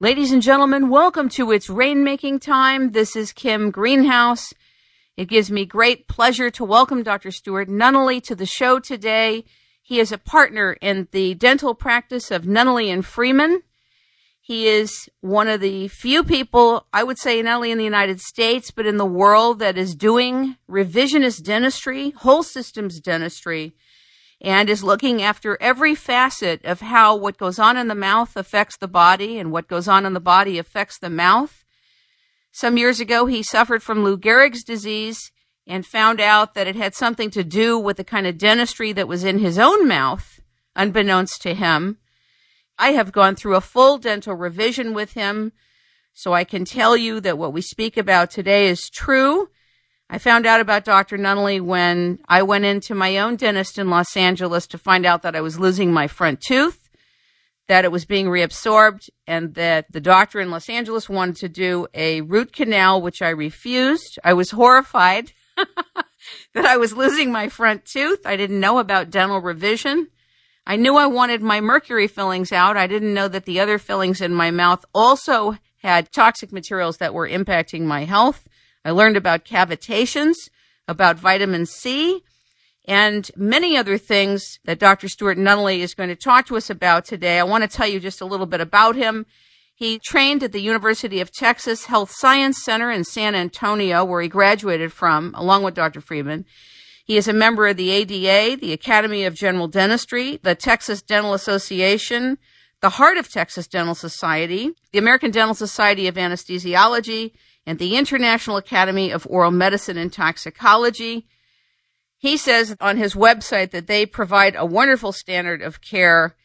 Ladies and gentlemen, welcome to It's Rainmaking Time. This is Kim Greenhouse. It gives me great pleasure to welcome Dr. Stuart Nunnally to the show today. He is a partner in the dental practice of Nunnally and Freeman. He is one of the few people, I would say, not only in the United States, but in the world that is doing revisionist dentistry, whole systems dentistry, and is looking after every facet of how what goes on in the mouth affects the body and what goes on in the body affects the mouth. Some years ago, he suffered from Lou Gehrig's disease and found out that it had something to do with the kind of dentistry that was in his own mouth, unbeknownst to him. I have gone through a full dental revision with him, so I can tell you that what we speak about today is true. I found out about Dr. Nunnally when I went into my own dentist in Los Angeles to find out that I was losing my front tooth, that it was being reabsorbed, and that the doctor in Los Angeles wanted to do a root canal, which I refused. I was horrified that I was losing my front tooth. I didn't know about dental revision. I knew I wanted my mercury fillings out. I didn't know that the other fillings in my mouth also had toxic materials that were impacting my health. I learned about cavitations, about vitamin C, and many other things that Dr. Stuart Nunnally is going to talk to us about today. I want to tell you just a little bit about him. He trained at the University of Texas Health Science Center in San Antonio, where he graduated from, along with Dr. Freeman. He is a member of the ADA, the Academy of General Dentistry, the Texas Dental Association, the Heart of Texas Dental Society, the American Dental Society of Anesthesiology, and the International Academy of Oral Medicine and Toxicology. He says on his website that they provide a wonderful standard of care.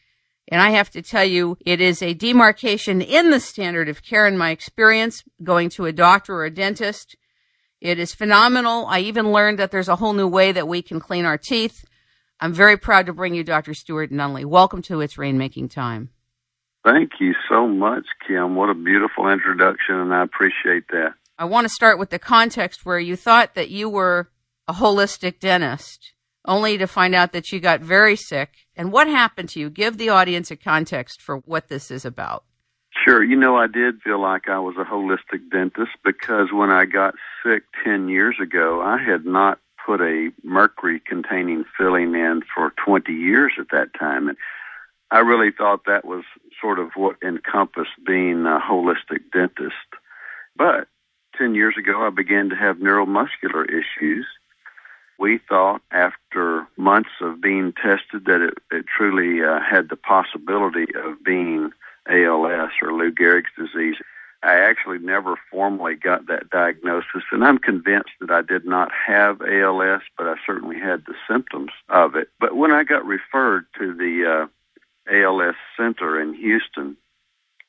And I have to tell you, it is a demarcation in the standard of care in my experience going to a doctor or a dentist. It is phenomenal. I even learned that there's a whole new way that we can clean our teeth. I'm very proud to bring you Dr. Stuart Nunnally. Welcome to It's Rainmaking Time. Thank you so much, Kim. What a beautiful introduction, and I appreciate that. I want to start with the context where you thought that you were a holistic dentist, only to find out that you got very sick. And what happened to you? Give the audience a context for what this is about. Sure. You know, I did feel like I was a holistic dentist because when I got sick 10 years ago, I had not put a mercury containing filling in for 20 years at that time. And I really thought that was sort of what encompassed being a holistic dentist. But 10 years ago, I began to have neuromuscular issues. We thought after months of being tested that it, it truly uh, had the possibility of being ALS or Lou Gehrig's disease. I actually never formally got that diagnosis, and I'm convinced that I did not have ALS, but I certainly had the symptoms of it. But when I got referred to the uh, ALS Center in Houston,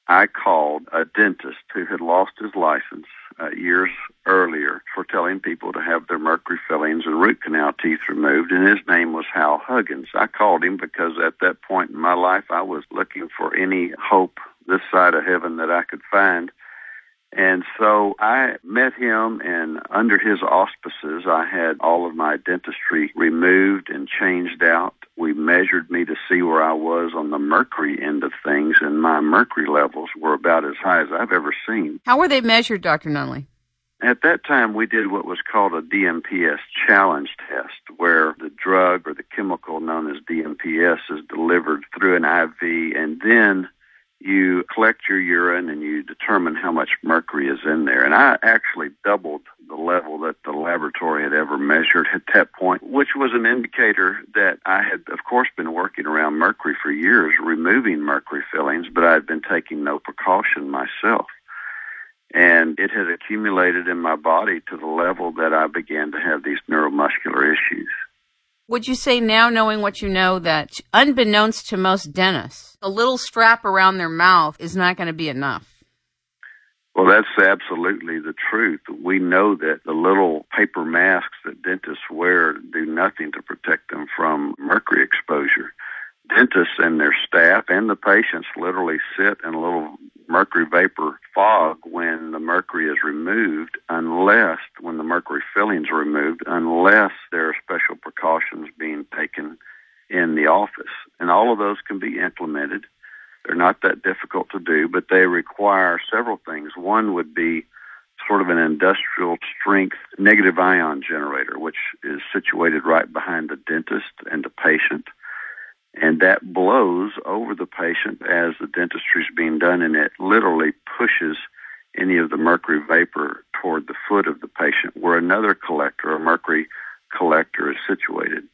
I called a dentist who had lost his license uh, years earlier for telling people to have their mercury fillings and root canal teeth removed, and his name was Hal Huggins. I called him because at that point in my life I was looking for any hope this side of heaven that I could find. And so I met him, and under his auspices, I had all of my dentistry removed and changed out. We measured me to see where I was on the mercury end of things, and my mercury levels were about as high as I've ever seen. How were they measured, Dr. Nunnally? At that time, we did what was called a DMPS challenge test, where the drug or the chemical known as DMPS is delivered through an IV, and then you collect your urine and you determine how much mercury is in there. And I actually doubled the level that the laboratory had ever measured at that point, which was an indicator that I had, of course, been working around mercury for years, removing mercury fillings, but I had been taking no precaution myself. And it had accumulated in my body to the level that I began to have these neuromuscular issues. Would you say now, knowing what you know, that unbeknownst to most dentists, a little strap around their mouth is not going to be enough? Well, that's absolutely the truth. We know that the little paper masks that dentists wear do nothing to protect them from mercury exposure. Dentists and their staff and the patients literally sit in a little mercury vapor fog when the mercury is removed, unless, when the mercury fillings are removed, unless there are special precautions being taken in the office. And all of those can be implemented. They're not that difficult to do, but they require several things. One would be sort of an industrial strength negative ion generator, which is situated right behind the dentist and the patient. And that blows over the patient as the dentistry is being done, and it literally pushes any of the mercury vapor toward the foot of the patient, where another collector, a mercury collector, is situated.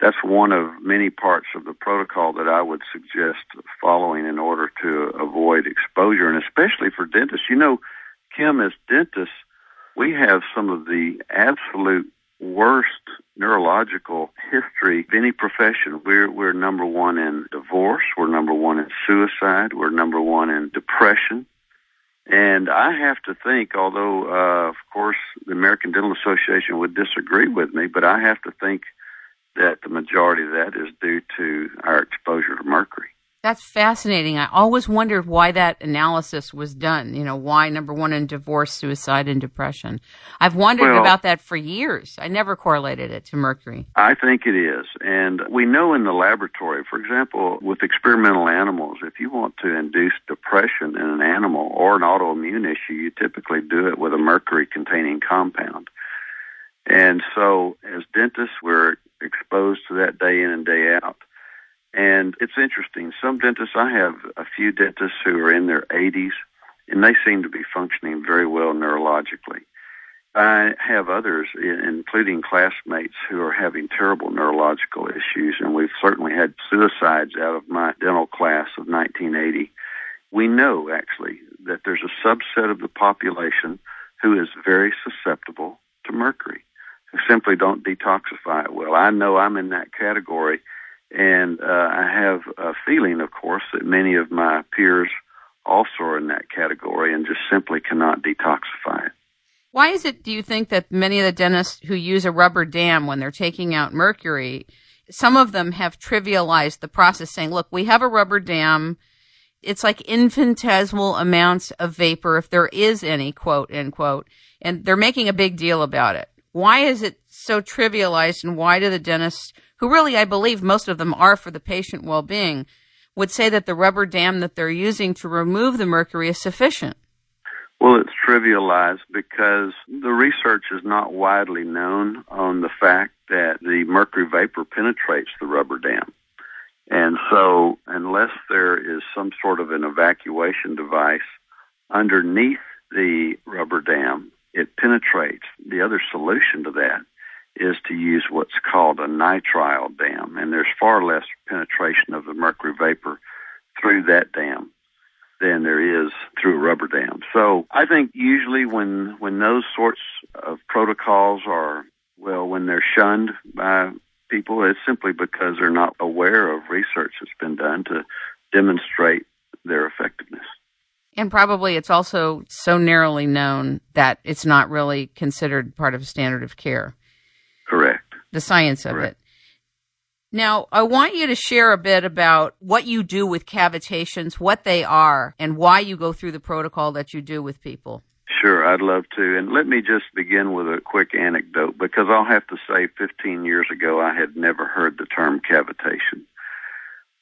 That's one of many parts of the protocol that I would suggest following in order to avoid exposure, and especially for dentists. You know, Kim, as dentists, we have some of the absolute worst neurological history of any profession. We're we're number one in divorce. We're number one in suicide. We're number one in depression. And I have to think, although uh, of course the American Dental Association would disagree with me, but I have to think that the majority of that is due to our exposure to mercury. That's fascinating. I always wondered why that analysis was done. You know, why number one in divorce, suicide, and depression. I've wondered well, about that for years. I never correlated it to mercury. I think it is. And we know in the laboratory, for example, with experimental animals, if you want to induce depression in an animal or an autoimmune issue, you typically do it with a mercury containing compound. And so, as dentists, we're exposed to that day in and day out. And it's interesting. Some dentists, I have a few dentists who are in their 80s, and they seem to be functioning very well neurologically. I have others, including classmates, who are having terrible neurological issues, and we've certainly had suicides out of my dental class of 1980. We know, actually, that there's a subset of the population who is very susceptible to mercury, who simply don't detoxify it well. I know I'm in that category and uh, I have a feeling, of course, that many of my peers also are in that category and just simply cannot detoxify it. Why is it, do you think, that many of the dentists who use a rubber dam when they're taking out mercury, some of them have trivialized the process, saying, look, we have a rubber dam. It's like infinitesimal amounts of vapor, if there is any, quote, end quote, and they're making a big deal about it. Why is it so trivialized, and why do the dentists who really, I believe most of them are for the patient well being, would say that the rubber dam that they're using to remove the mercury is sufficient. Well, it's trivialized because the research is not widely known on the fact that the mercury vapor penetrates the rubber dam. And so, unless there is some sort of an evacuation device underneath the rubber dam, it penetrates. The other solution to that is to use what's called a nitrile dam, and there's far less penetration of the mercury vapor through that dam than there is through a rubber dam. So I think usually when when those sorts of protocols are well when they're shunned by people, it's simply because they're not aware of research that's been done to demonstrate their effectiveness. And probably it's also so narrowly known that it's not really considered part of a standard of care. Correct. The science of Correct. it. Now, I want you to share a bit about what you do with cavitations, what they are, and why you go through the protocol that you do with people. Sure, I'd love to. And let me just begin with a quick anecdote because I'll have to say 15 years ago I had never heard the term cavitation.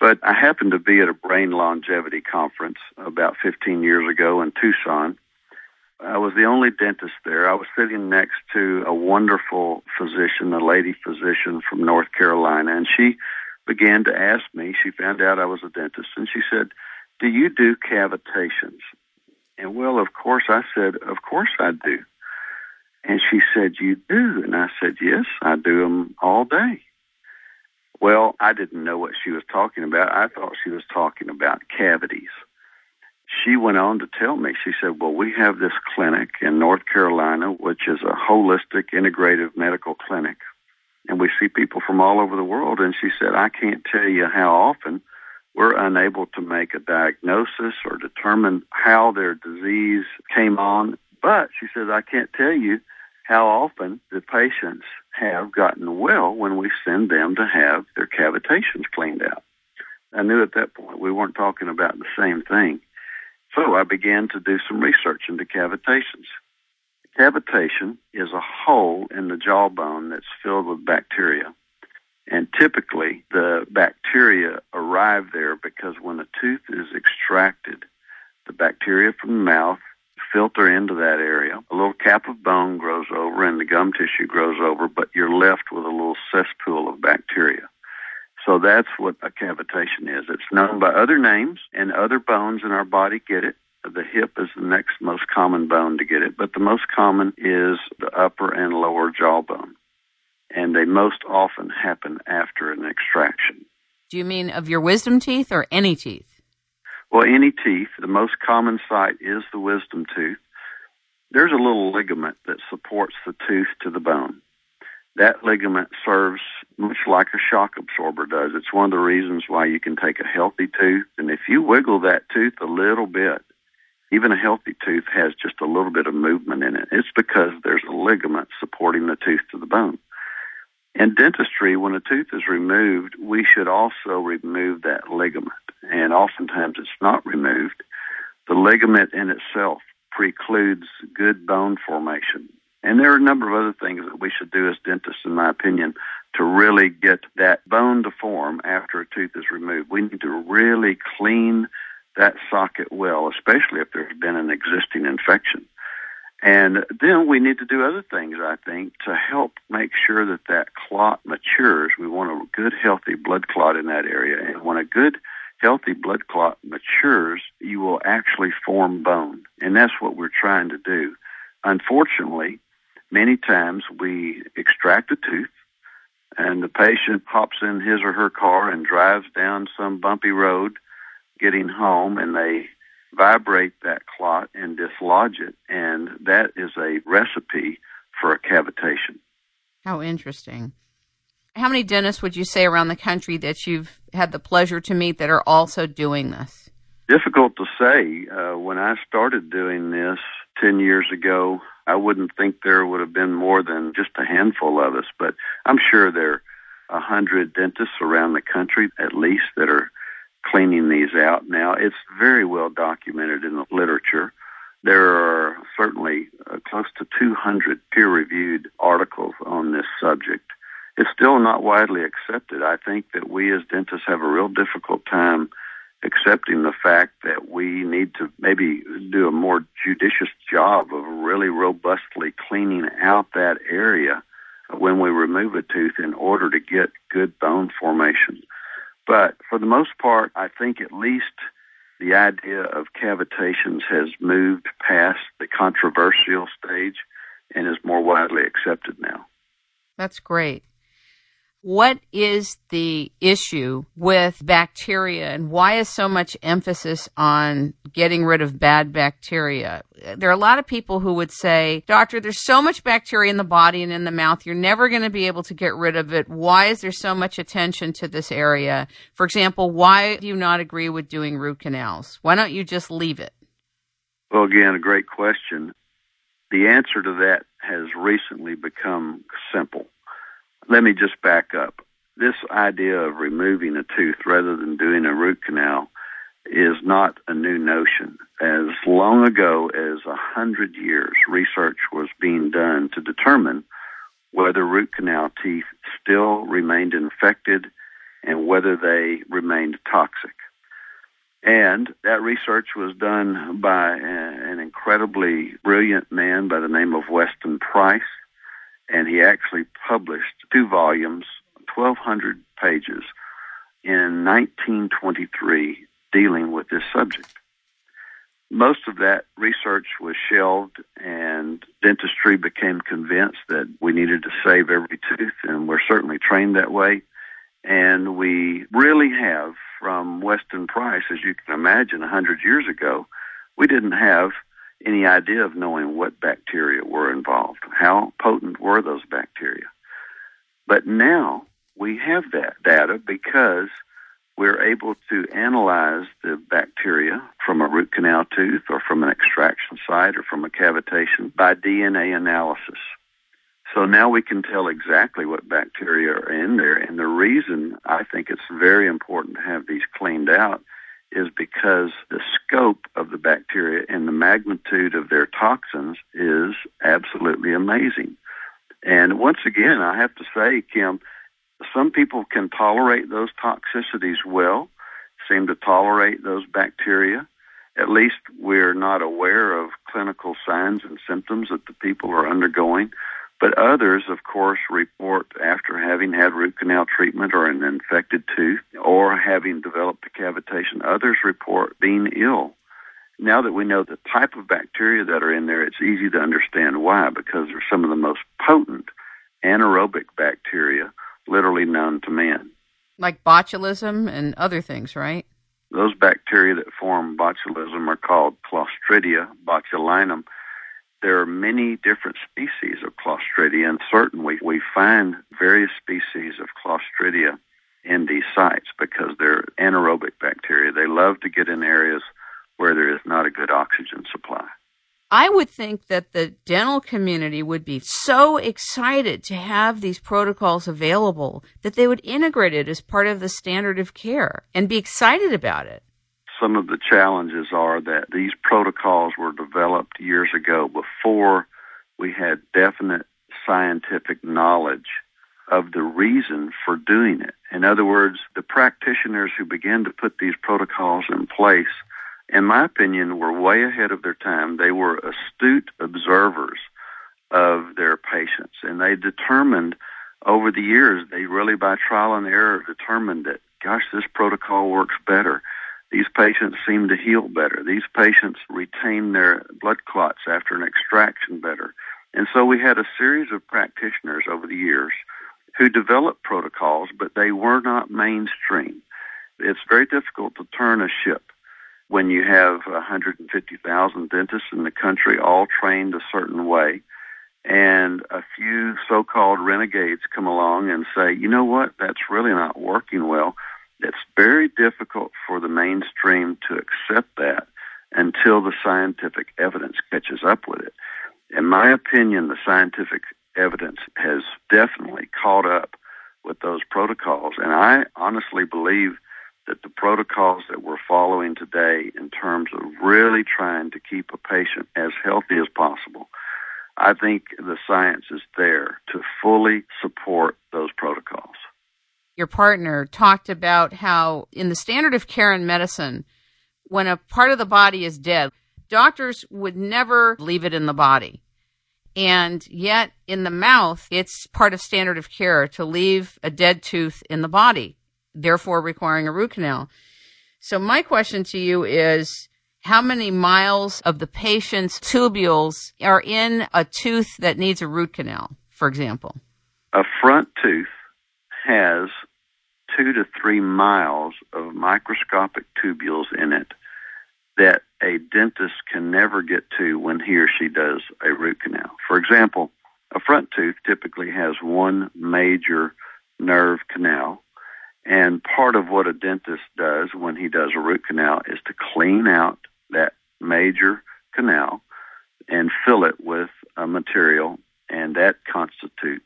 But I happened to be at a brain longevity conference about 15 years ago in Tucson I was the only dentist there. I was sitting next to a wonderful physician, a lady physician from North Carolina, and she began to ask me. She found out I was a dentist, and she said, Do you do cavitations? And well, of course, I said, Of course I do. And she said, You do? And I said, Yes, I do them all day. Well, I didn't know what she was talking about. I thought she was talking about cavities she went on to tell me, she said, Well, we have this clinic in North Carolina, which is a holistic, integrative medical clinic. And we see people from all over the world. And she said, I can't tell you how often we're unable to make a diagnosis or determine how their disease came on. But she says, I can't tell you how often the patients have gotten well when we send them to have their cavitations cleaned out. I knew at that point we weren't talking about the same thing. So I began to do some research into cavitations. Cavitation is a hole in the jawbone that's filled with bacteria. And typically, the bacteria arrive there because when a tooth is extracted, the bacteria from the mouth filter into that area. A little cap of bone grows over and the gum tissue grows over, but you're left with a little cesspool of bacteria. So that's what a cavitation is. It's known by other names, and other bones in our body get it. The hip is the next most common bone to get it, but the most common is the upper and lower jawbone and they most often happen after an extraction. Do you mean of your wisdom teeth or any teeth? Well, any teeth. The most common site is the wisdom tooth. There's a little ligament that supports the tooth to the bone. That ligament serves much like a shock absorber does. It's one of the reasons why you can take a healthy tooth, and if you wiggle that tooth a little bit, even a healthy tooth has just a little bit of movement in it. It's because there's a ligament supporting the tooth to the bone. In dentistry, when a tooth is removed, we should also remove that ligament. And oftentimes it's not removed. The ligament in itself precludes good bone formation. And there are a number of other things that we should do as dentists, in my opinion, to really get that bone to form after a tooth is removed. We need to really clean that socket well, especially if there's been an existing infection. And then we need to do other things, I think, to help make sure that that clot matures. We want a good, healthy blood clot in that area. And when a good, healthy blood clot matures, you will actually form bone. And that's what we're trying to do. Unfortunately, many times we extract a tooth and the patient hops in his or her car and drives down some bumpy road getting home and they vibrate that clot and dislodge it, and that is a recipe for a cavitation. How interesting. How many dentists would you say around the country that you've had the pleasure to meet that are also doing this? Difficult to say. Uh, when I started doing this 10 years ago, I wouldn't think there would have been more than just a handful of us, but I'm sure there are a hundred dentists around the country at least that are cleaning these out now. It's very well documented in the literature. There are certainly uh, close to 200 peer reviewed articles on this subject. It's still not widely accepted. I think that we as dentists have a real difficult time accepting the fact that we need to maybe do a more judicious job of really robustly cleaning out that area when we remove a tooth in order to get good bone formation. But for the most part, I think at least the idea of cavitations has moved past the controversial stage and is more widely accepted now. That's great. What is the issue with bacteria and why is so much emphasis on getting rid of bad bacteria? There are a lot of people who would say, Doctor, there's so much bacteria in the body and in the mouth, you're never going to be able to get rid of it. Why is there so much attention to this area? For example, why do you not agree with doing root canals? Why don't you just leave it? Well, again, a great question. The answer to that has recently become simple let me just back up. This idea of removing a tooth rather than doing a root canal is not a new notion. As long ago as a hundred years, research was being done to determine whether root canal teeth still remained infected and whether they remained toxic. And that research was done by an incredibly brilliant man by the name of Weston Price and he actually published two volumes, 1,200 pages, in 1923 dealing with this subject. Most of that research was shelved, and dentistry became convinced that we needed to save every tooth, and we're certainly trained that way. And we really have, from Weston Price, as you can imagine, 100 years ago, we didn't have any idea of knowing what bacteria were involved. How potent were those bacteria? But now we have that data because we're able to analyze the bacteria from a root canal tooth or from an extraction site or from a cavitation by DNA analysis. So now we can tell exactly what bacteria are in there. And the reason I think it's very important to have these cleaned out is because the scope of the bacteria and the magnitude of their toxins is absolutely amazing. And once again, I have to say, Kim, some people can tolerate those toxicities well, seem to tolerate those bacteria. At least we're not aware of clinical signs and symptoms that the people are undergoing. But others, of course, report after having had root canal treatment or an infected tooth or having developed a cavitation, others report being ill. Now that we know the type of bacteria that are in there, it's easy to understand why, because they're some of the most potent anaerobic bacteria literally known to man. Like botulism and other things, right? Those bacteria that form botulism are called Clostridia botulinum there are many different species of Clostridia, and certainly we find various species of Clostridia in these sites because they're anaerobic bacteria. They love to get in areas where there is not a good oxygen supply. I would think that the dental community would be so excited to have these protocols available that they would integrate it as part of the standard of care and be excited about it some of the challenges are that these protocols were developed years ago before we had definite scientific knowledge of the reason for doing it. In other words, the practitioners who began to put these protocols in place, in my opinion, were way ahead of their time. They were astute observers of their patients, and they determined over the years, they really by trial and error determined that, gosh, this protocol works better these patients seem to heal better. These patients retain their blood clots after an extraction better. And so we had a series of practitioners over the years who developed protocols, but they were not mainstream. It's very difficult to turn a ship when you have 150,000 dentists in the country all trained a certain way and a few so-called renegades come along and say, you know what, that's really not working well. It's very difficult for the mainstream to accept that until the scientific evidence catches up with it. In my opinion, the scientific evidence has definitely caught up with those protocols. And I honestly believe that the protocols that we're following today, in terms of really trying to keep a patient as healthy as possible, I think the science is there to fully support those protocols your partner, talked about how in the standard of care in medicine, when a part of the body is dead, doctors would never leave it in the body. And yet, in the mouth, it's part of standard of care to leave a dead tooth in the body, therefore requiring a root canal. So, my question to you is how many miles of the patient's tubules are in a tooth that needs a root canal, for example? A front tooth has two to three miles of microscopic tubules in it that a dentist can never get to when he or she does a root canal. For example, a front tooth typically has one major nerve canal, and part of what a dentist does when he does a root canal is to clean out that major canal and fill it with a material, and that constitutes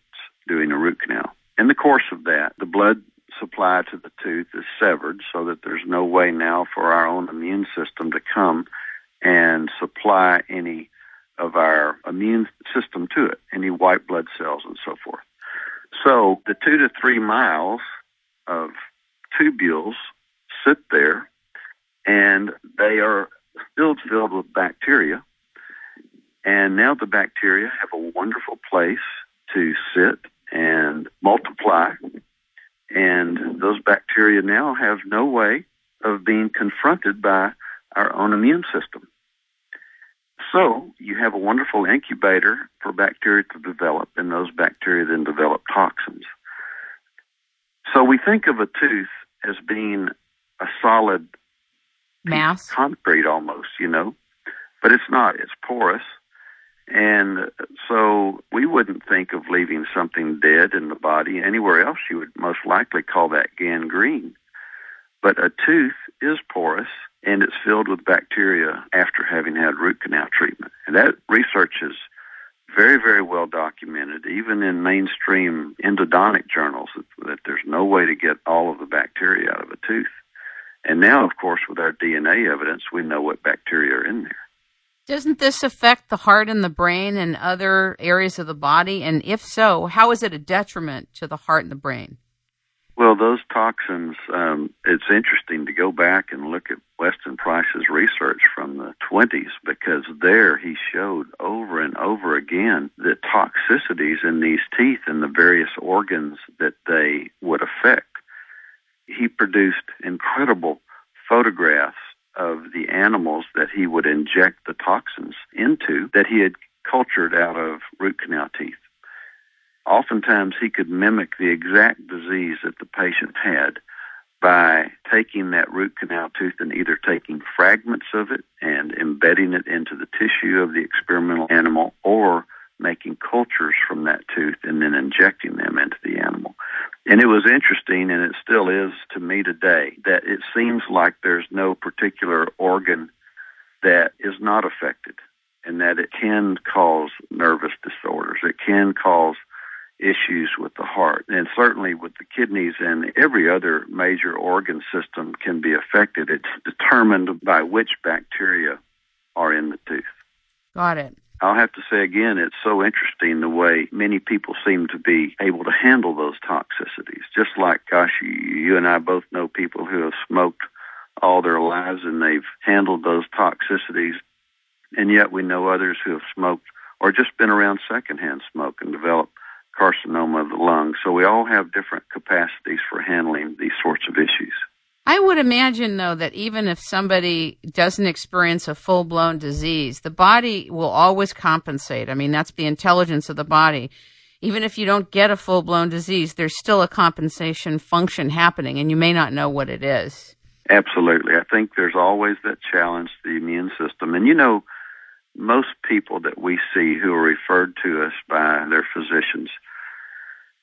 doing a root canal. In the course of that, the blood supply to the tooth is severed so that there's no way now for our own immune system to come and supply any of our immune system to it, any white blood cells and so forth. So the two to three miles of tubules sit there and they are still filled with bacteria. And now the bacteria have a wonderful place to sit and multiply and those bacteria now have no way of being confronted by our own immune system. So you have a wonderful incubator for bacteria to develop, and those bacteria then develop toxins. We think of a tooth as being a solid mass, concrete almost, you know, but it's not. It's porous, and so we wouldn't think of leaving something dead in the body. Anywhere else, you would most likely call that gangrene. But a tooth is porous and it's filled with bacteria after having had root canal treatment. And that research is very, very well documented, even in mainstream endodontic journals, that, that there's no way to get all of the bacteria out of a tooth. And now, of course, with our DNA evidence, we know what bacteria are in there. Doesn't this affect the heart and the brain and other areas of the body? And if so, how is it a detriment to the heart and the brain? Well, those toxins, um, it's interesting to go back and look at Weston Price's research from the 20s because there he showed over and over again the toxicities in these teeth and the various organs that they would affect. He produced incredible photographs of the animals that he would inject the toxins into that he had cultured out of root canal teeth. Oftentimes, he could mimic the exact disease that the patient had by taking that root canal tooth and either taking fragments of it and embedding it into the tissue of the experimental animal or making cultures from that tooth and then injecting them into the animal. And it was interesting, and it still is to me today, that it seems like there's no particular organ that is not affected and that it can cause nervous disorders. It can cause issues with the heart. And certainly with the kidneys and every other major organ system can be affected. It's determined by which bacteria are in the tooth. Got it. I'll have to say again, it's so interesting the way many people seem to be able to handle those toxicities. Just like, gosh, you, you and I both know people who have smoked all their lives and they've handled those toxicities. And yet we know others who have smoked or just been around secondhand smoke and developed carcinoma of the lung. So we all have different capacities for handling these sorts of issues. I would imagine, though, that even if somebody doesn't experience a full blown disease, the body will always compensate. I mean, that's the intelligence of the body. Even if you don't get a full blown disease, there's still a compensation function happening, and you may not know what it is. Absolutely. I think there's always that challenge to the immune system. And you know, most people that we see who are referred to us by their physicians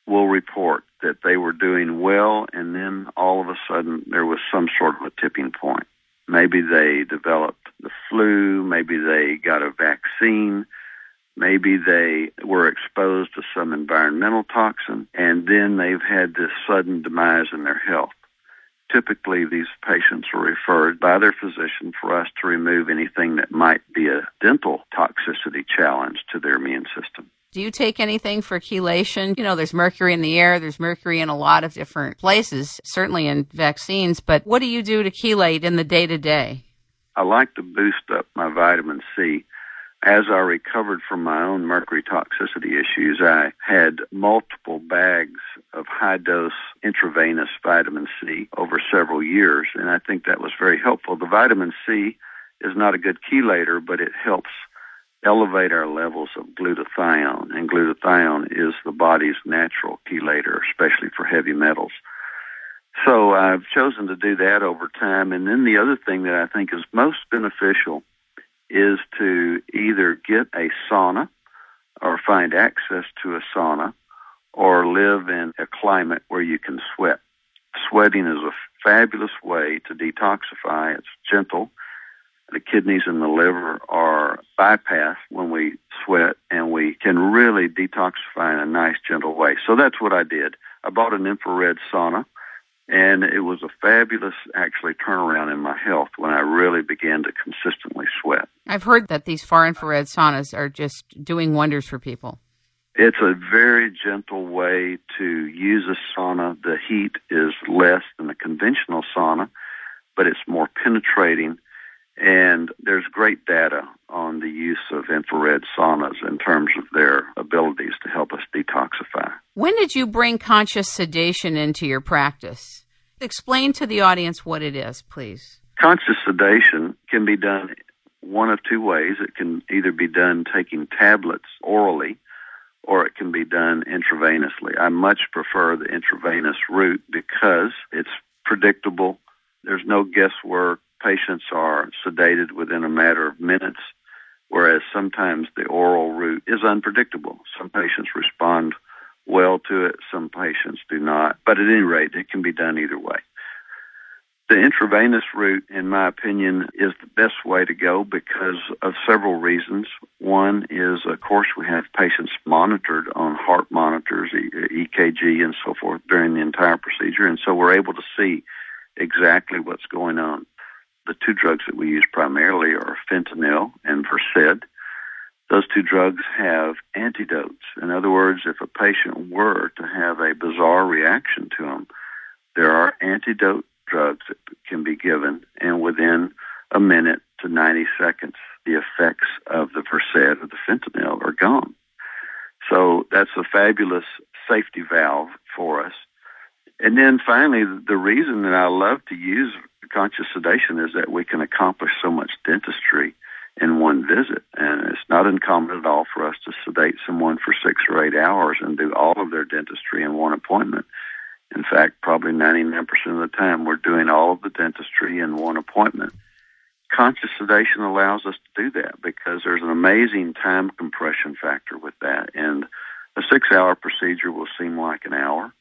will report that they were doing well and then all of a sudden there was some sort of a tipping point. Maybe they developed the flu, maybe they got a vaccine, maybe they were exposed to some environmental toxin, and then they've had this sudden demise in their health. Typically, these patients are referred by their physician for us to remove anything that might be a dental toxicity challenge to their immune system. Do you take anything for chelation? You know, there's mercury in the air, there's mercury in a lot of different places, certainly in vaccines, but what do you do to chelate in the day to day? I like to boost up my vitamin C as I recovered from my own mercury toxicity issues, I had multiple bags of high dose intravenous vitamin C over several years, and I think that was very helpful. The vitamin C is not a good chelator, but it helps elevate our levels of glutathione, and glutathione is the body's natural chelator, especially for heavy metals. So I've chosen to do that over time. And then the other thing that I think is most beneficial is to either get a sauna or find access to a sauna or live in a climate where you can sweat. Sweating is a fabulous way to detoxify. It's gentle. The kidneys and the liver are bypassed when we sweat, and we can really detoxify in a nice, gentle way. So that's what I did. I bought an infrared sauna and it was a fabulous, actually, turnaround in my health when I really began to consistently sweat. I've heard that these far infrared saunas are just doing wonders for people. It's a very gentle way to use a sauna. The heat is less than a conventional sauna, but it's more penetrating. And there's great data on the use of infrared saunas in terms of their abilities to help us detoxify. When did you bring conscious sedation into your practice? Explain to the audience what it is, please. Conscious sedation can be done one of two ways. It can either be done taking tablets orally or it can be done intravenously. I much prefer the intravenous route because it's predictable. There's no guesswork. Patients are sedated within a matter of minutes, whereas sometimes the oral route is unpredictable. Some patients respond well to it, some patients do not. But at any rate, it can be done either way. The intravenous route, in my opinion, is the best way to go because of several reasons. One is, of course, we have patients monitored on heart monitors, EKG, and so forth during the entire procedure, and so we're able to see exactly what's going on. The two drugs that we use primarily are fentanyl and Versed. Those two drugs have antidotes. In other words, if a patient were to have a bizarre reaction to them, there are antidote drugs that can be given, and within a minute to 90 seconds, the effects of the Versed or the fentanyl are gone. So that's a fabulous safety valve for us. And then finally, the reason that I love to use conscious sedation is that we can accomplish so much dentistry in one visit. And it's not uncommon at all for us to sedate someone for six or eight hours and do all of their dentistry in one appointment. In fact, probably 99% of the time, we're doing all of the dentistry in one appointment. Conscious sedation allows us to do that because there's an amazing time compression factor with that. And a six hour procedure will seem like an hour.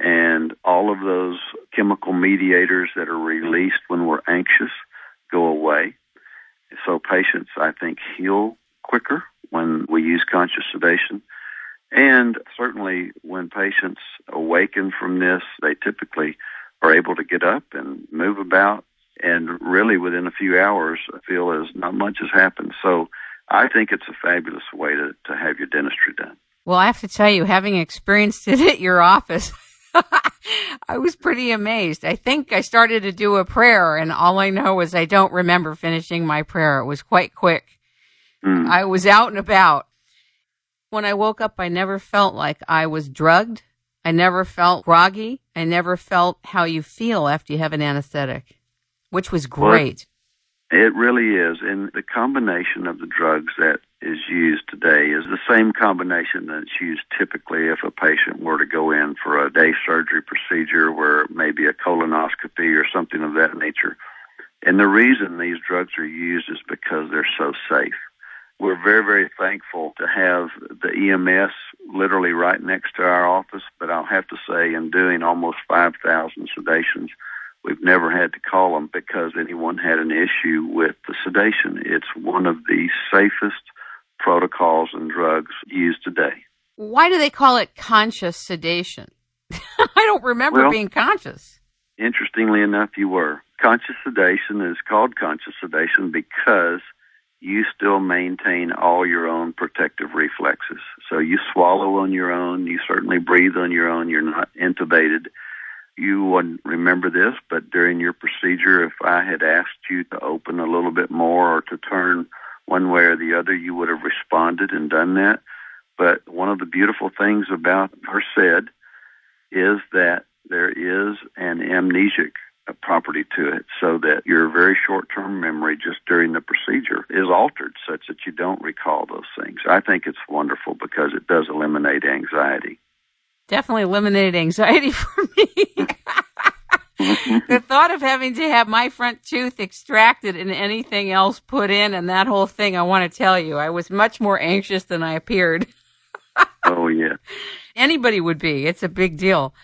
And all of those chemical mediators that are released when we're anxious go away. So patients, I think, heal quicker when we use conscious sedation. And certainly when patients awaken from this, they typically are able to get up and move about and really within a few hours feel as not much has happened. So I think it's a fabulous way to, to have your dentistry done. Well, I have to tell you, having experienced it at your office, I was pretty amazed. I think I started to do a prayer, and all I know is I don't remember finishing my prayer. It was quite quick. Mm. I was out and about. When I woke up, I never felt like I was drugged. I never felt groggy. I never felt how you feel after you have an anesthetic which was great. Well, it really is. And the combination of the drugs that is used today is the same combination that's used typically if a patient were to go in for a day surgery procedure where maybe a colonoscopy or something of that nature. And the reason these drugs are used is because they're so safe. We're very, very thankful to have the EMS literally right next to our office, but I'll have to say, in doing almost 5,000 sedations, We've never had to call them because anyone had an issue with the sedation. It's one of the safest protocols and drugs used today. Why do they call it conscious sedation? I don't remember well, being conscious. Interestingly enough, you were. Conscious sedation is called conscious sedation because you still maintain all your own protective reflexes. So you swallow on your own, you certainly breathe on your own, you're not intubated you wouldn't remember this, but during your procedure, if I had asked you to open a little bit more or to turn one way or the other, you would have responded and done that. But one of the beautiful things about her said is that there is an amnesic property to it so that your very short term memory just during the procedure is altered such that you don't recall those things. I think it's wonderful because it does eliminate anxiety definitely eliminated anxiety for me. the thought of having to have my front tooth extracted and anything else put in and that whole thing, I want to tell you, I was much more anxious than I appeared. oh, yeah. Anybody would be. It's a big deal.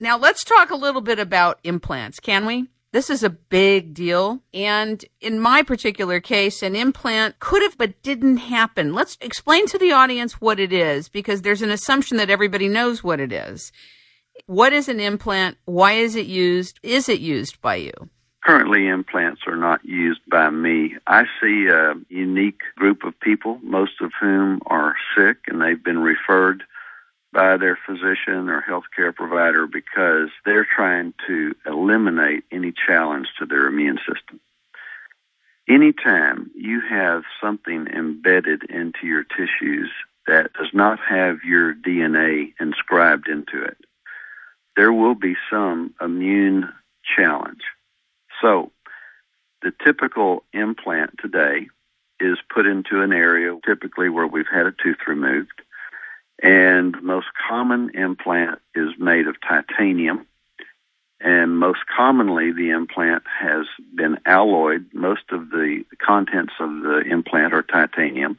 Now, let's talk a little bit about implants, can we? This is a big deal. And in my particular case, an implant could have but didn't happen. Let's explain to the audience what it is because there's an assumption that everybody knows what it is. What is an implant? Why is it used? Is it used by you? Currently, implants are not used by me. I see a unique group of people, most of whom are sick and they've been referred by their physician or healthcare provider because they're trying to eliminate any challenge to their immune system. Anytime you have something embedded into your tissues that does not have your DNA inscribed into it, there will be some immune challenge. So, the typical implant today is put into an area typically where we've had a tooth removed and the most common implant is made of titanium. And most commonly, the implant has been alloyed. Most of the contents of the implant are titanium,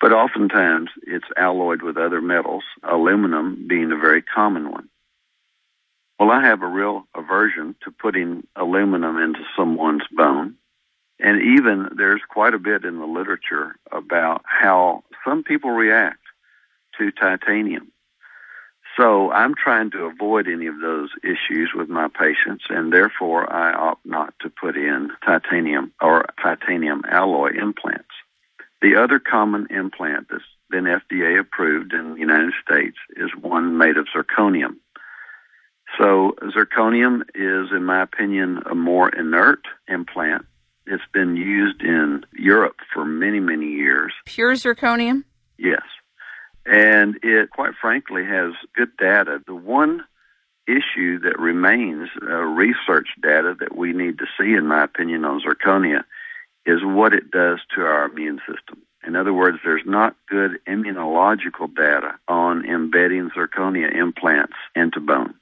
but oftentimes it's alloyed with other metals, aluminum being a very common one. Well, I have a real aversion to putting aluminum into someone's bone. And even there's quite a bit in the literature about how some people react to titanium. So I'm trying to avoid any of those issues with my patients, and therefore I opt not to put in titanium or titanium alloy implants. The other common implant that's been FDA approved in the United States is one made of zirconium. So zirconium is, in my opinion, a more inert implant. It's been used in Europe for many, many years. Pure zirconium? Yes. And it, quite frankly, has good data. The one issue that remains, uh, research data that we need to see, in my opinion, on zirconia is what it does to our immune system. In other words, there's not good immunological data on embedding zirconia implants into bone.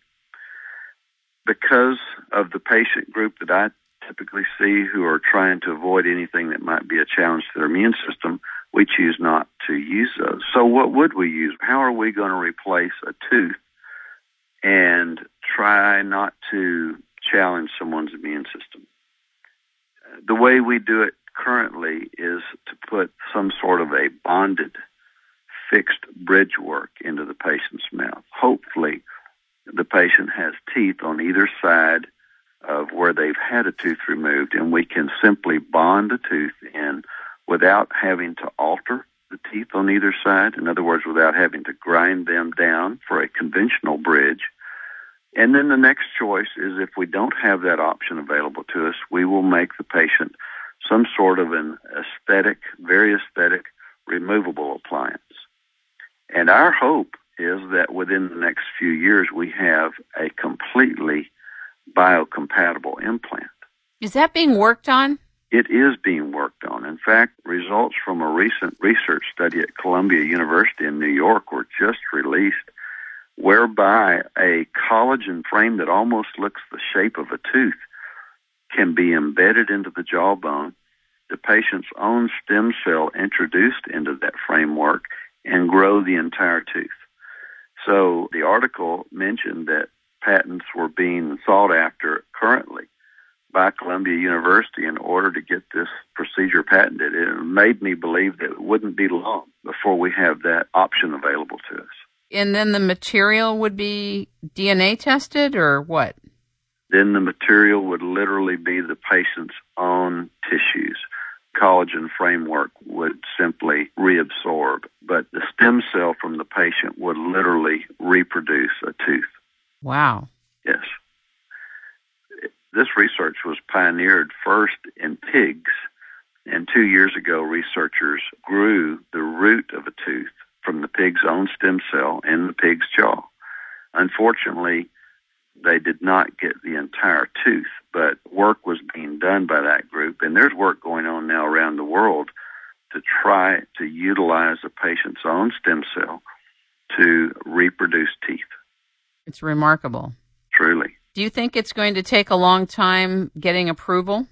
Because of the patient group that I typically see who are trying to avoid anything that might be a challenge to their immune system, we choose not to use those. So, what would we use? How are we going to replace a tooth and try not to challenge someone's immune system? The way we do it currently is to put some sort of a bonded, fixed bridge work into the patient's mouth. Hopefully, the patient has teeth on either side of where they've had a tooth removed, and we can simply bond the tooth in without having to alter the teeth on either side. In other words, without having to grind them down for a conventional bridge. And then the next choice is if we don't have that option available to us, we will make the patient some sort of an aesthetic, very aesthetic, removable appliance. And our hope is that within the next few years we have a completely biocompatible implant. Is that being worked on? It is being worked on. In fact, results from a recent research study at Columbia University in New York were just released, whereby a collagen frame that almost looks the shape of a tooth can be embedded into the jawbone, the patient's own stem cell introduced into that framework, and grow the entire tooth. So the article mentioned that patents were being sought after currently by Columbia University in order to get this procedure patented. It made me believe that it wouldn't be long before we have that option available to us. And then the material would be DNA tested or what? Then the material would literally be the patient's own tissues. Collagen framework would simply reabsorb, but the stem cell from the patient would literally reproduce a tooth. Wow. Yes. This research was pioneered first in pigs, and two years ago, researchers grew the root of a tooth from the pig's own stem cell in the pig's jaw. Unfortunately, they did not get the entire tooth, but work was being done by that group, and there's work going on now around the world to try to utilize a patient's own stem cell to reproduce teeth. It's remarkable. Truly. Do you think it's going to take a long time getting approval?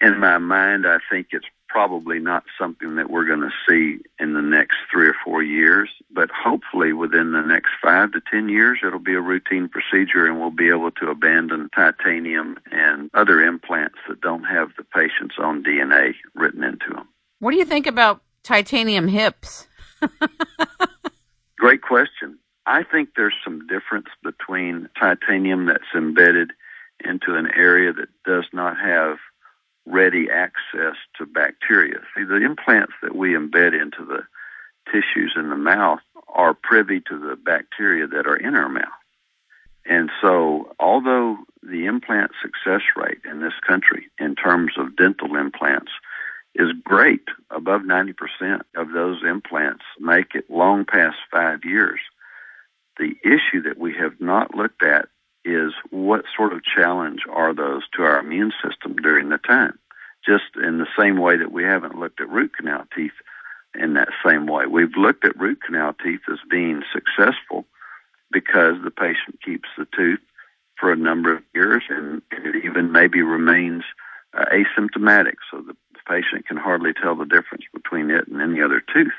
In my mind, I think it's probably not something that we're going to see in the next three or four years, but hopefully within the next five to ten years, it'll be a routine procedure and we'll be able to abandon titanium and other implants that don't have the patient's own DNA written into them. What do you think about titanium hips? Great question. I think there's some difference between titanium that's embedded into an area that does not have ready access to bacteria. See, the implants that we embed into the tissues in the mouth are privy to the bacteria that are in our mouth. And so, although the implant success rate in this country in terms of dental implants is great, above 90% of those implants make it long past five years, the issue that we have not looked at is what sort of challenge are those to our immune system during the time? Just in the same way that we haven't looked at root canal teeth in that same way. We've looked at root canal teeth as being successful because the patient keeps the tooth for a number of years and it even maybe remains uh, asymptomatic so the patient can hardly tell the difference between it and any other tooth.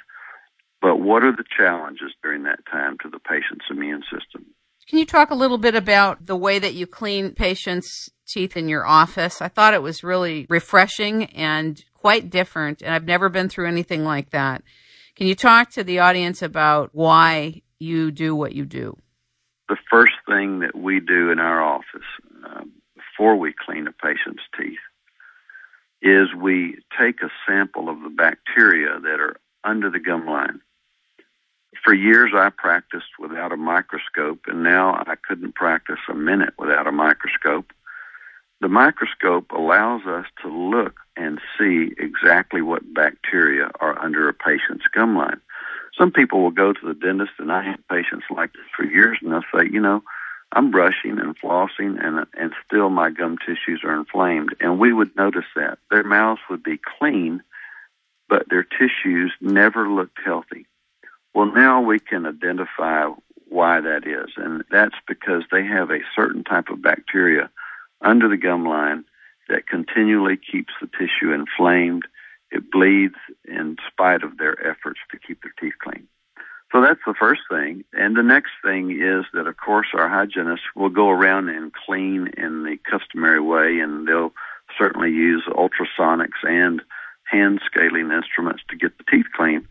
But what are the challenges during that time to the patient's immune system? Can you talk a little bit about the way that you clean patients' teeth in your office? I thought it was really refreshing and quite different, and I've never been through anything like that. Can you talk to the audience about why you do what you do? The first thing that we do in our office uh, before we clean a patient's teeth is we take a sample of the bacteria that are under the gum line for years I practiced without a microscope, and now I couldn't practice a minute without a microscope. The microscope allows us to look and see exactly what bacteria are under a patient's gum line. Some people will go to the dentist, and I have patients like this for years, and they'll say, you know, I'm brushing and flossing, and and still my gum tissues are inflamed. And we would notice that their mouths would be clean, but their tissues never looked healthy. Well, now we can identify why that is, and that's because they have a certain type of bacteria under the gum line that continually keeps the tissue inflamed. It bleeds in spite of their efforts to keep their teeth clean. So that's the first thing. And the next thing is that, of course, our hygienists will go around and clean in the customary way, and they'll certainly use ultrasonics and hand scaling instruments to get the teeth clean.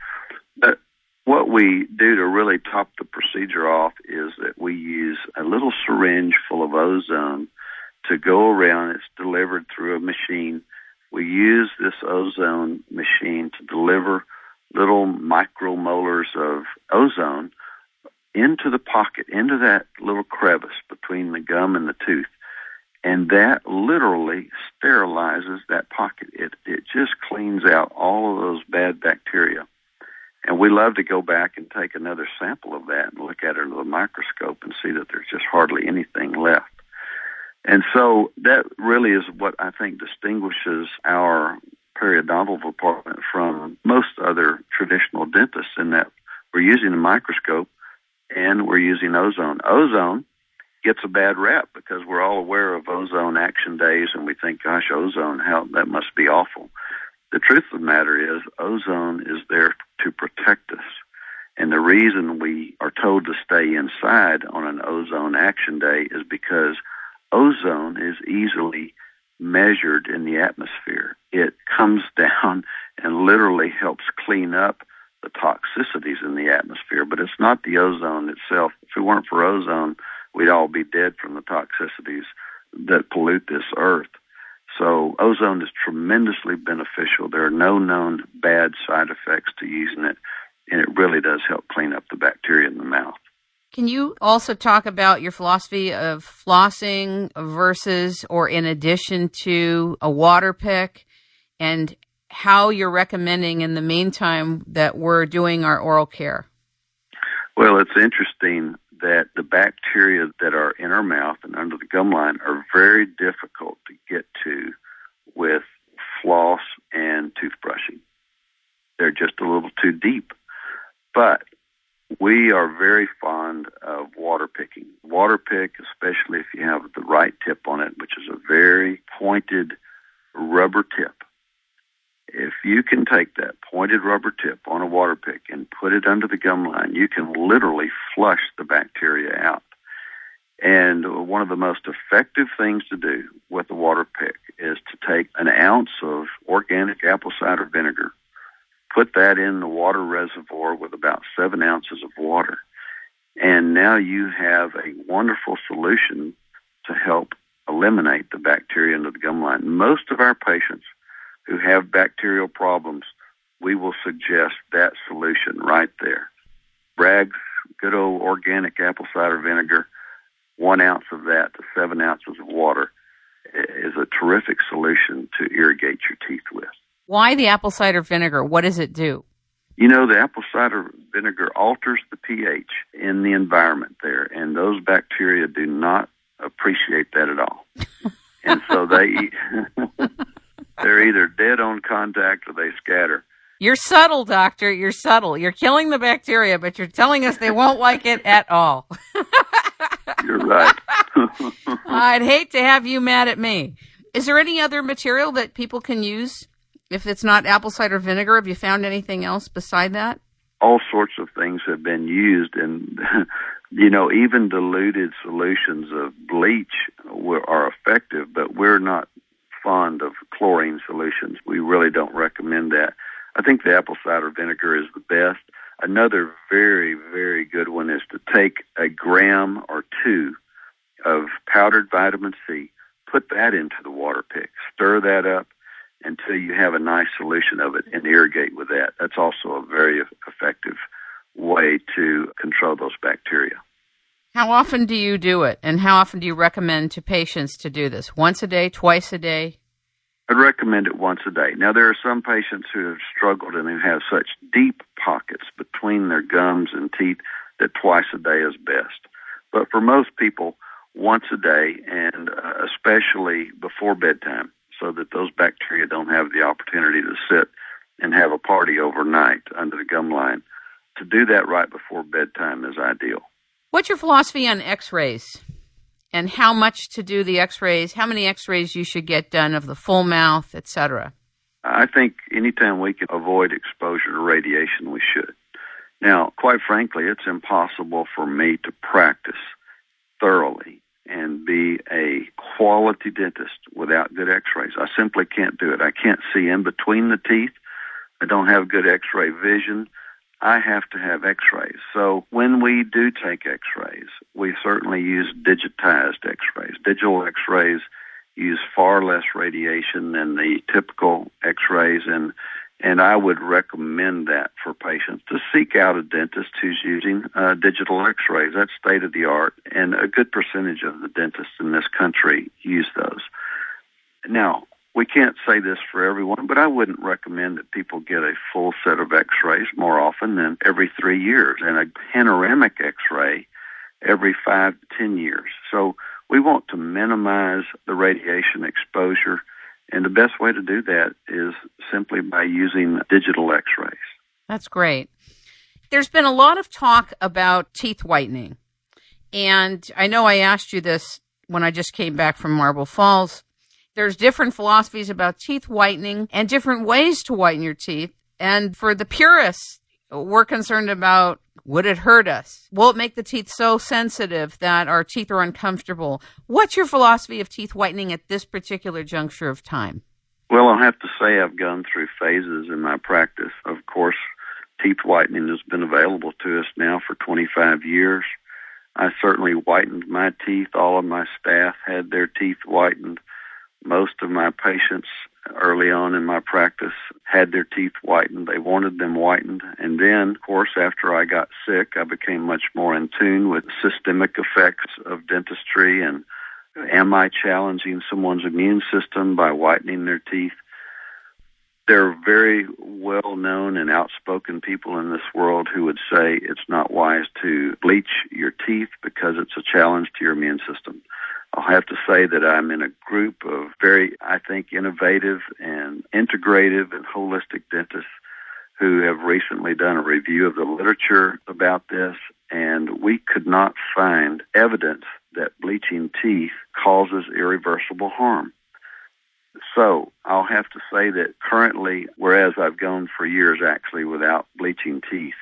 But what we do to really top the procedure off is that we use a little syringe full of ozone to go around. It's delivered through a machine. We use this ozone machine to deliver little micromolars of ozone into the pocket, into that little crevice between the gum and the tooth. And that literally sterilizes that pocket. It, it just cleans out all of those bad bacteria. We love to go back and take another sample of that and look at it under the microscope and see that there's just hardly anything left. And so that really is what I think distinguishes our periodontal department from most other traditional dentists in that we're using a microscope and we're using ozone. Ozone gets a bad rap because we're all aware of ozone action days and we think, gosh, ozone, how that must be awful. The truth of the matter is, ozone is there to protect us. And the reason we are told to stay inside on an ozone action day is because ozone is easily measured in the atmosphere. It comes down and literally helps clean up the toxicities in the atmosphere, but it's not the ozone itself. If it weren't for ozone, we'd all be dead from the toxicities that pollute this earth. So ozone is tremendously beneficial. There are no known bad side effects to using it, and it really does help clean up the bacteria in the mouth. Can you also talk about your philosophy of flossing versus or in addition to a water pick and how you're recommending in the meantime that we're doing our oral care? Well, it's interesting that the bacteria that are in our mouth and under the gum line are very difficult to get to with floss and toothbrushing. They're just a little too deep. But we are very fond of water picking. Water pick, especially if you have the right tip on it, which is a very pointed rubber tip. If you can take that pointed rubber tip on a water pick and put it under the gum line, you can literally flush the bacteria out. And one of the most effective things to do with a water pick is to take an ounce of organic apple cider vinegar put that in the water reservoir with about seven ounces of water. And now you have a wonderful solution to help eliminate the bacteria into the gum line. Most of our patients who have bacterial problems, we will suggest that solution right there. Bragg's good old organic apple cider vinegar, one ounce of that to seven ounces of water is a terrific solution to irrigate your teeth with. Why the apple cider vinegar? What does it do? You know, the apple cider vinegar alters the pH in the environment there, and those bacteria do not appreciate that at all. and so they they're either dead on contact or they scatter. You're subtle, doctor. You're subtle. You're killing the bacteria, but you're telling us they won't like it at all. you're right. I'd hate to have you mad at me. Is there any other material that people can use if it's not apple cider vinegar, have you found anything else beside that? All sorts of things have been used, and you know, even diluted solutions of bleach are effective, but we're not fond of chlorine solutions. We really don't recommend that. I think the apple cider vinegar is the best. Another very, very good one is to take a gram or two of powdered vitamin C, put that into the water pick, stir that up, until you have a nice solution of it and irrigate with that. That's also a very effective way to control those bacteria. How often do you do it, and how often do you recommend to patients to do this? Once a day, twice a day? I'd recommend it once a day. Now, there are some patients who have struggled and who have such deep pockets between their gums and teeth that twice a day is best. But for most people, once a day, and uh, especially before bedtime, so that those bacteria don't have the opportunity to sit and have a party overnight under the gum line. To do that right before bedtime is ideal. What's your philosophy on x rays? And how much to do the x rays, how many x rays you should get done of the full mouth, etc.? I think anytime we can avoid exposure to radiation, we should. Now, quite frankly, it's impossible for me to practice thoroughly and be a quality dentist without good x-rays. I simply can't do it. I can't see in between the teeth. I don't have good x-ray vision. I have to have x-rays. So when we do take x-rays, we certainly use digitized x-rays. Digital x-rays use far less radiation than the typical x-rays and and I would recommend that for patients to seek out a dentist who's using uh, digital x rays. That's state of the art, and a good percentage of the dentists in this country use those. Now, we can't say this for everyone, but I wouldn't recommend that people get a full set of x rays more often than every three years, and a panoramic x ray every five to ten years. So we want to minimize the radiation exposure and the best way to do that is simply by using digital x rays. That's great. There's been a lot of talk about teeth whitening. And I know I asked you this when I just came back from Marble Falls. There's different philosophies about teeth whitening and different ways to whiten your teeth. And for the purists, we're concerned about would it hurt us? Will it make the teeth so sensitive that our teeth are uncomfortable? What's your philosophy of teeth whitening at this particular juncture of time? Well, I'll have to say I've gone through phases in my practice. Of course, teeth whitening has been available to us now for 25 years. I certainly whitened my teeth. All of my staff had their teeth whitened. Most of my patients early on in my practice had their teeth whitened. They wanted them whitened. And then, of course, after I got sick, I became much more in tune with systemic effects of dentistry and am I challenging someone's immune system by whitening their teeth? There are very well known and outspoken people in this world who would say it's not wise to bleach your teeth because it's a challenge to your immune system. I'll have to say that I'm in a group of very, I think, innovative and integrative and holistic dentists who have recently done a review of the literature about this, and we could not find evidence that bleaching teeth causes irreversible harm. So I'll have to say that currently, whereas I've gone for years actually without bleaching teeth,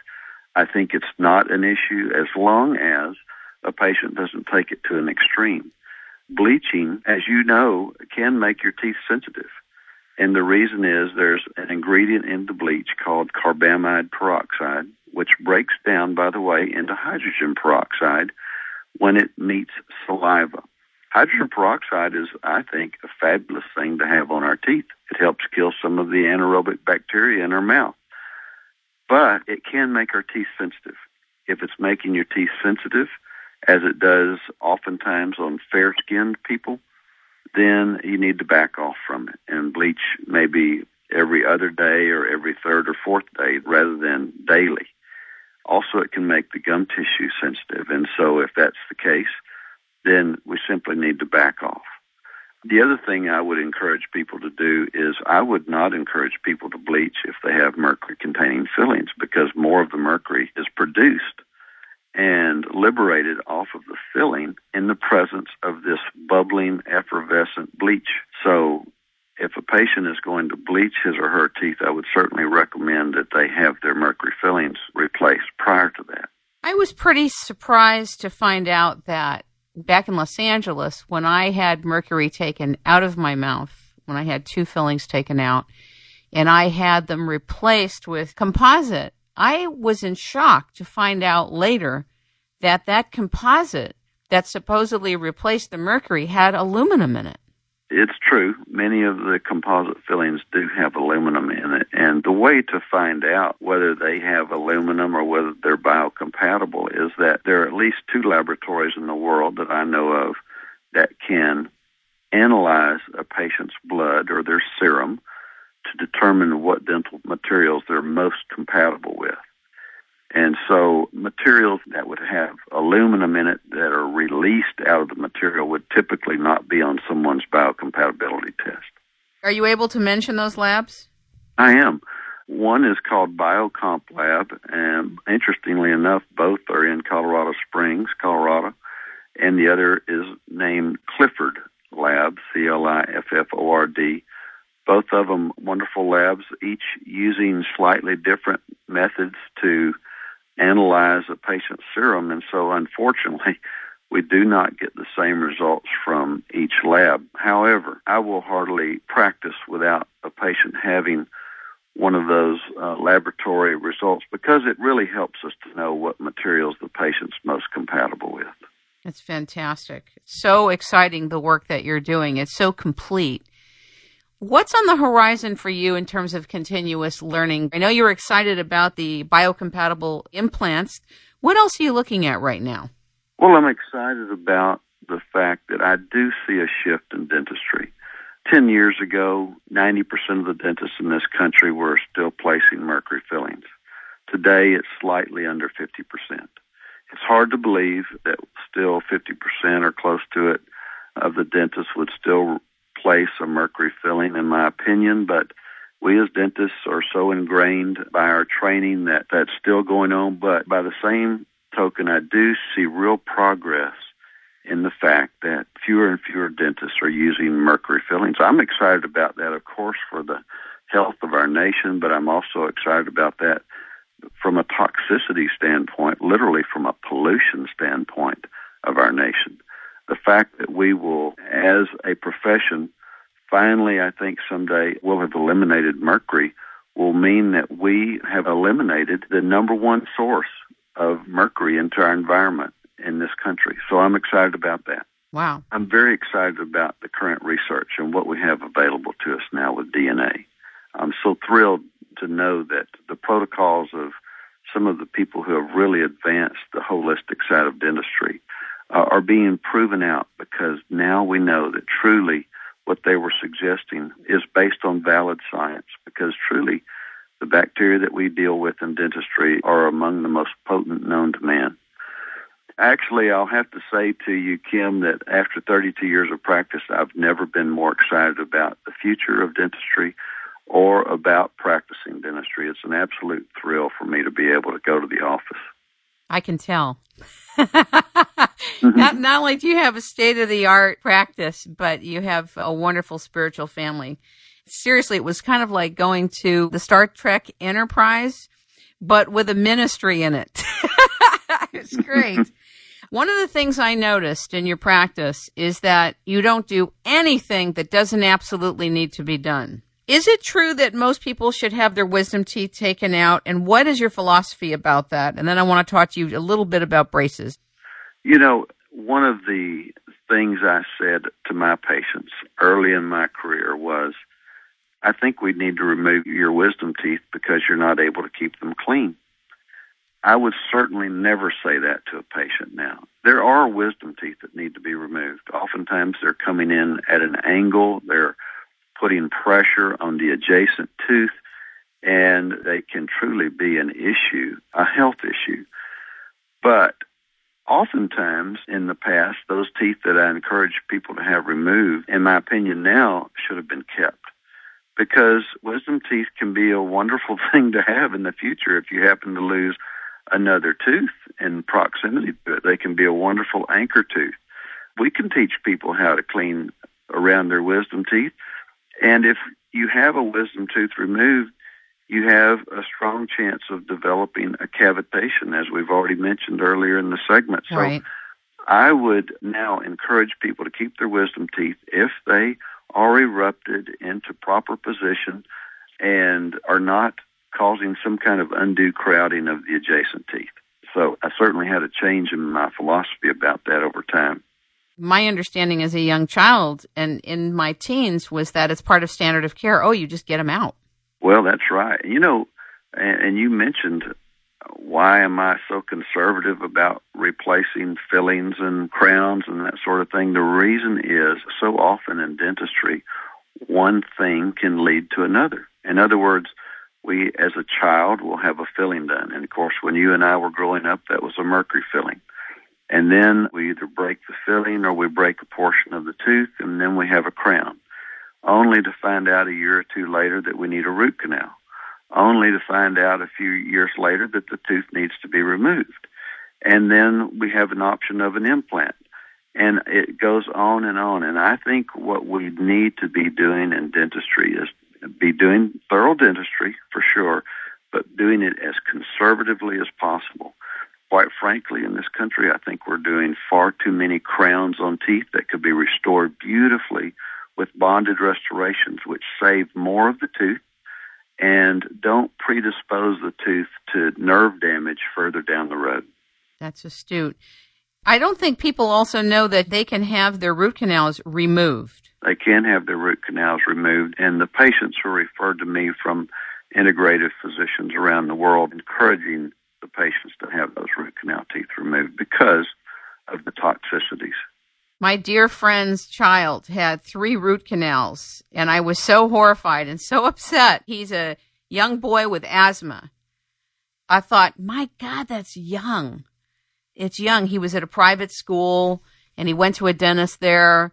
I think it's not an issue as long as a patient doesn't take it to an extreme bleaching, as you know, can make your teeth sensitive. And the reason is there's an ingredient in the bleach called carbamide peroxide, which breaks down, by the way, into hydrogen peroxide when it meets saliva. Hydrogen hmm. peroxide is, I think, a fabulous thing to have on our teeth. It helps kill some of the anaerobic bacteria in our mouth. But it can make our teeth sensitive. If it's making your teeth sensitive, as it does oftentimes on fair skinned people, then you need to back off from it and bleach maybe every other day or every third or fourth day rather than daily. Also, it can make the gum tissue sensitive, and so if that's the case, then we simply need to back off. The other thing I would encourage people to do is I would not encourage people to bleach if they have mercury containing fillings because more of the mercury is produced and liberated off of the filling in the presence of this bubbling, effervescent bleach. So, if a patient is going to bleach his or her teeth, I would certainly recommend that they have their mercury fillings replaced prior to that. I was pretty surprised to find out that back in Los Angeles, when I had mercury taken out of my mouth, when I had two fillings taken out, and I had them replaced with composite I was in shock to find out later that that composite that supposedly replaced the mercury had aluminum in it. It's true. Many of the composite fillings do have aluminum in it. And the way to find out whether they have aluminum or whether they're biocompatible is that there are at least two laboratories in the world that I know of that can analyze a patient's blood or their serum to determine what dental materials they're most compatible with. And so materials that would have aluminum in it that are released out of the material would typically not be on someone's biocompatibility test. Are you able to mention those labs? I am. One is called Biocomp Lab, and interestingly enough, both are in Colorado Springs, Colorado, and the other is named Clifford Lab, C L I F F O R D. Both of them wonderful labs, each using slightly different methods to analyze a patient's serum, and so unfortunately, we do not get the same results from each lab. However, I will hardly practice without a patient having one of those uh, laboratory results because it really helps us to know what materials the patient's most compatible with. It's fantastic. So exciting the work that you're doing. It's so complete. What's on the horizon for you in terms of continuous learning? I know you're excited about the biocompatible implants. What else are you looking at right now? Well, I'm excited about the fact that I do see a shift in dentistry. Ten years ago, 90% of the dentists in this country were still placing mercury fillings. Today, it's slightly under 50%. It's hard to believe that still 50% or close to it of the dentists would still place a mercury filling, in my opinion, but we as dentists are so ingrained by our training that that's still going on. But by the same token, I do see real progress in the fact that fewer and fewer dentists are using mercury fillings. I'm excited about that, of course, for the health of our nation, but I'm also excited about that from a toxicity standpoint, literally from a pollution standpoint of our nation. The fact that we will, as a profession, finally, I think someday will have eliminated mercury will mean that we have eliminated the number one source of mercury into our environment in this country. So I'm excited about that. Wow. I'm very excited about the current research and what we have available to us now with DNA. I'm so thrilled to know that the protocols of some of the people who have really advanced the holistic side of dentistry uh, are being proven out because now we know that truly what they were suggesting is based on valid science because truly the bacteria that we deal with in dentistry are among the most potent known to man. Actually, I'll have to say to you, Kim, that after 32 years of practice, I've never been more excited about the future of dentistry or about practicing dentistry. It's an absolute thrill for me to be able to go to the office. I can tell. Mm-hmm. not, not only do you have a state of the art practice, but you have a wonderful spiritual family. Seriously, it was kind of like going to the Star Trek Enterprise, but with a ministry in it. it's great. One of the things I noticed in your practice is that you don't do anything that doesn't absolutely need to be done. Is it true that most people should have their wisdom teeth taken out? And what is your philosophy about that? And then I want to talk to you a little bit about braces. You know, one of the things I said to my patients early in my career was, I think we need to remove your wisdom teeth because you're not able to keep them clean. I would certainly never say that to a patient now. There are wisdom teeth that need to be removed. Oftentimes they're coming in at an angle, they're putting pressure on the adjacent tooth, and they can truly be an issue, a health issue. But oftentimes in the past, those teeth that I encourage people to have removed, in my opinion now, should have been kept. Because wisdom teeth can be a wonderful thing to have in the future if you happen to lose another tooth in proximity to it. They can be a wonderful anchor tooth. We can teach people how to clean around their wisdom teeth and if you have a wisdom tooth removed, you have a strong chance of developing a cavitation, as we've already mentioned earlier in the segment. So right. I would now encourage people to keep their wisdom teeth if they are erupted into proper position and are not causing some kind of undue crowding of the adjacent teeth. So I certainly had a change in my philosophy about that over time. My understanding as a young child and in my teens was that it's part of standard of care. Oh, you just get them out. Well, that's right. You know, and, and you mentioned uh, why am I so conservative about replacing fillings and crowns and that sort of thing? The reason is so often in dentistry, one thing can lead to another. In other words, we as a child will have a filling done. And of course, when you and I were growing up, that was a mercury filling. And then we either break the filling or we break a portion of the tooth, and then we have a crown, only to find out a year or two later that we need a root canal only to find out a few years later that the tooth needs to be removed. And then we have an option of an implant. And it goes on and on. And I think what we need to be doing in dentistry is be doing thorough dentistry for sure, but doing it as conservatively as possible. Quite frankly, in this country, I think we're doing far too many crowns on teeth that could be restored beautifully with bonded restorations, which save more of the tooth and don't predispose the tooth to nerve damage further down the road. That's astute. I don't think people also know that they can have their root canals removed. They can have their root canals removed, and the patients who are referred to me from integrative physicians around the world encouraging the patients to have those root canal teeth removed because of the toxicities. My dear friend's child had three root canals, and I was so horrified and so upset. He's a young boy with asthma. I thought, my God, that's young. It's young. He was at a private school and he went to a dentist there.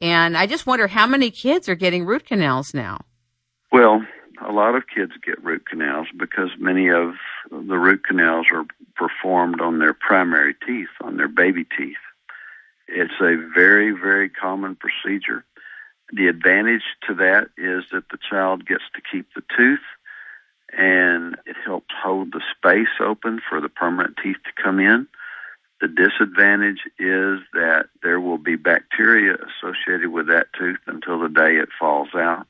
And I just wonder how many kids are getting root canals now. Well, a lot of kids get root canals because many of the root canals are performed on their primary teeth, on their baby teeth. It's a very, very common procedure. The advantage to that is that the child gets to keep the tooth and it helps hold the space open for the permanent teeth to come in. The disadvantage is that there will be bacteria associated with that tooth until the day it falls out,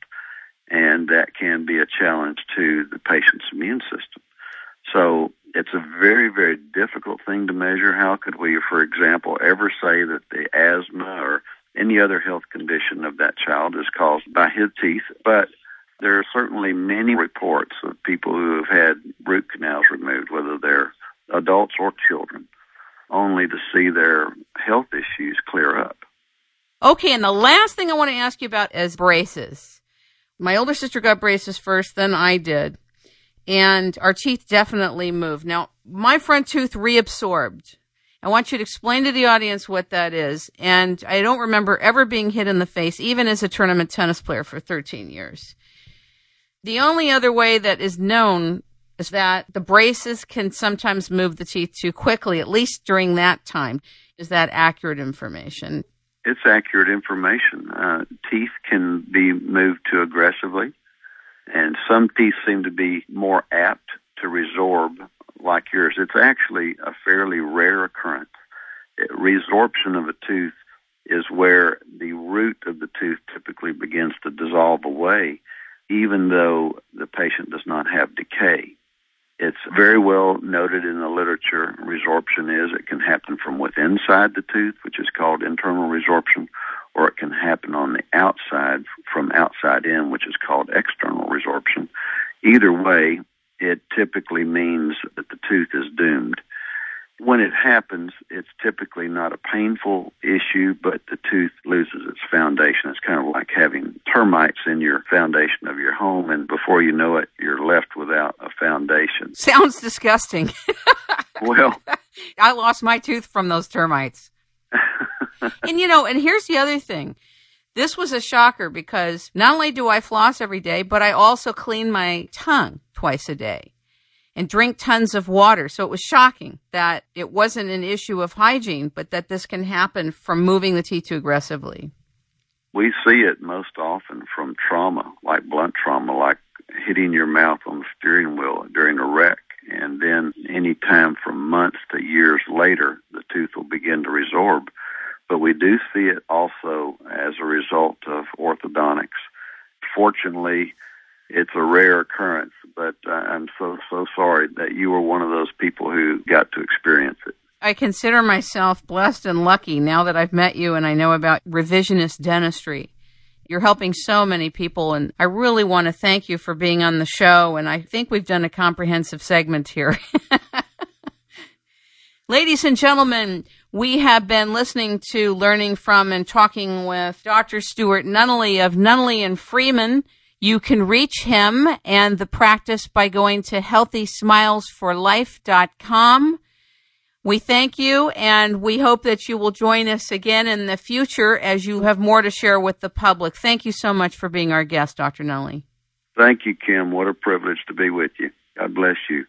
and that can be a challenge to the patient's immune system. So it's a very, very difficult thing to measure. How could we, for example, ever say that the asthma or any other health condition of that child is caused by his teeth? But there are certainly many reports of people who have had root canals removed, whether they're adults or children, only to see their health issues clear up. Okay, and the last thing I want to ask you about is braces. My older sister got braces first, then I did and our teeth definitely move. Now, my front tooth reabsorbed. I want you to explain to the audience what that is. And I don't remember ever being hit in the face, even as a tournament tennis player for 13 years. The only other way that is known is that the braces can sometimes move the teeth too quickly, at least during that time. Is that accurate information? It's accurate information. Uh, teeth can be moved too aggressively. And some teeth seem to be more apt to resorb like yours. It's actually a fairly rare occurrence. Resorption of a tooth is where the root of the tooth typically begins to dissolve away, even though the patient does not have decay. It's very well noted in the literature. Resorption is it can happen from within inside the tooth, which is called internal resorption, or it can happen on the outside from outside in, which is called external resorption. Either way, it typically means that the tooth is doomed. When it happens, it's typically not a painful issue, but the tooth loses its foundation. It's kind of like having termites in your foundation of your home, and before you know it, you're left without a foundation. Sounds disgusting. well, I lost my tooth from those termites. and you know, and here's the other thing. This was a shocker because not only do I floss every day, but I also clean my tongue twice a day and drink tons of water. So it was shocking that it wasn't an issue of hygiene, but that this can happen from moving the teeth too aggressively. We see it most often from trauma, like blunt trauma, like hitting your mouth on the steering wheel during a wreck. And then any time from months to years later, the tooth will begin to resorb but we do see it also as a result of orthodontics. Fortunately, it's a rare occurrence, but uh, I'm so so sorry that you were one of those people who got to experience it. I consider myself blessed and lucky now that I've met you and I know about revisionist dentistry. You're helping so many people, and I really want to thank you for being on the show. And I think we've done a comprehensive segment here. Ladies and gentlemen, we have been listening to, learning from, and talking with Dr. Stuart Nunnally of Nunnally and Freeman. You can reach him and the practice by going to healthysmilesforlife.com. We thank you and we hope that you will join us again in the future as you have more to share with the public. Thank you so much for being our guest, Dr. Nunnally. Thank you, Kim. What a privilege to be with you. God bless you.